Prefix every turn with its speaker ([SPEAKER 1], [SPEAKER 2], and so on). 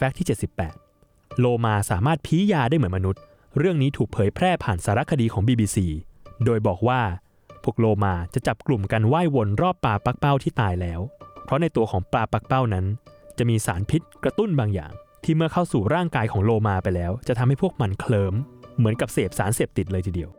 [SPEAKER 1] แฟกต์ที่ 78 โลมาสามารถพียาได้เหมือนมนุษย์ เรื่องนี้ถูกเผยแพร่ผ่านสารคดีของ BBC โดยบอกว่า พวกโลมาจะจับกลุ่มกันว่ายวนรอบปลาปักเป้าที่ตายแล้ว เพราะในตัวของปลาปักเป้านั้น จะมีสารพิษกระตุ้นบางอย่าง ที่เมื่อเข้าสู่ร่างกายของโลมาไปแล้ว จะทำให้พวกมันเคลิมเหมือนกับเสพสารเสพติดเลยทีเดียว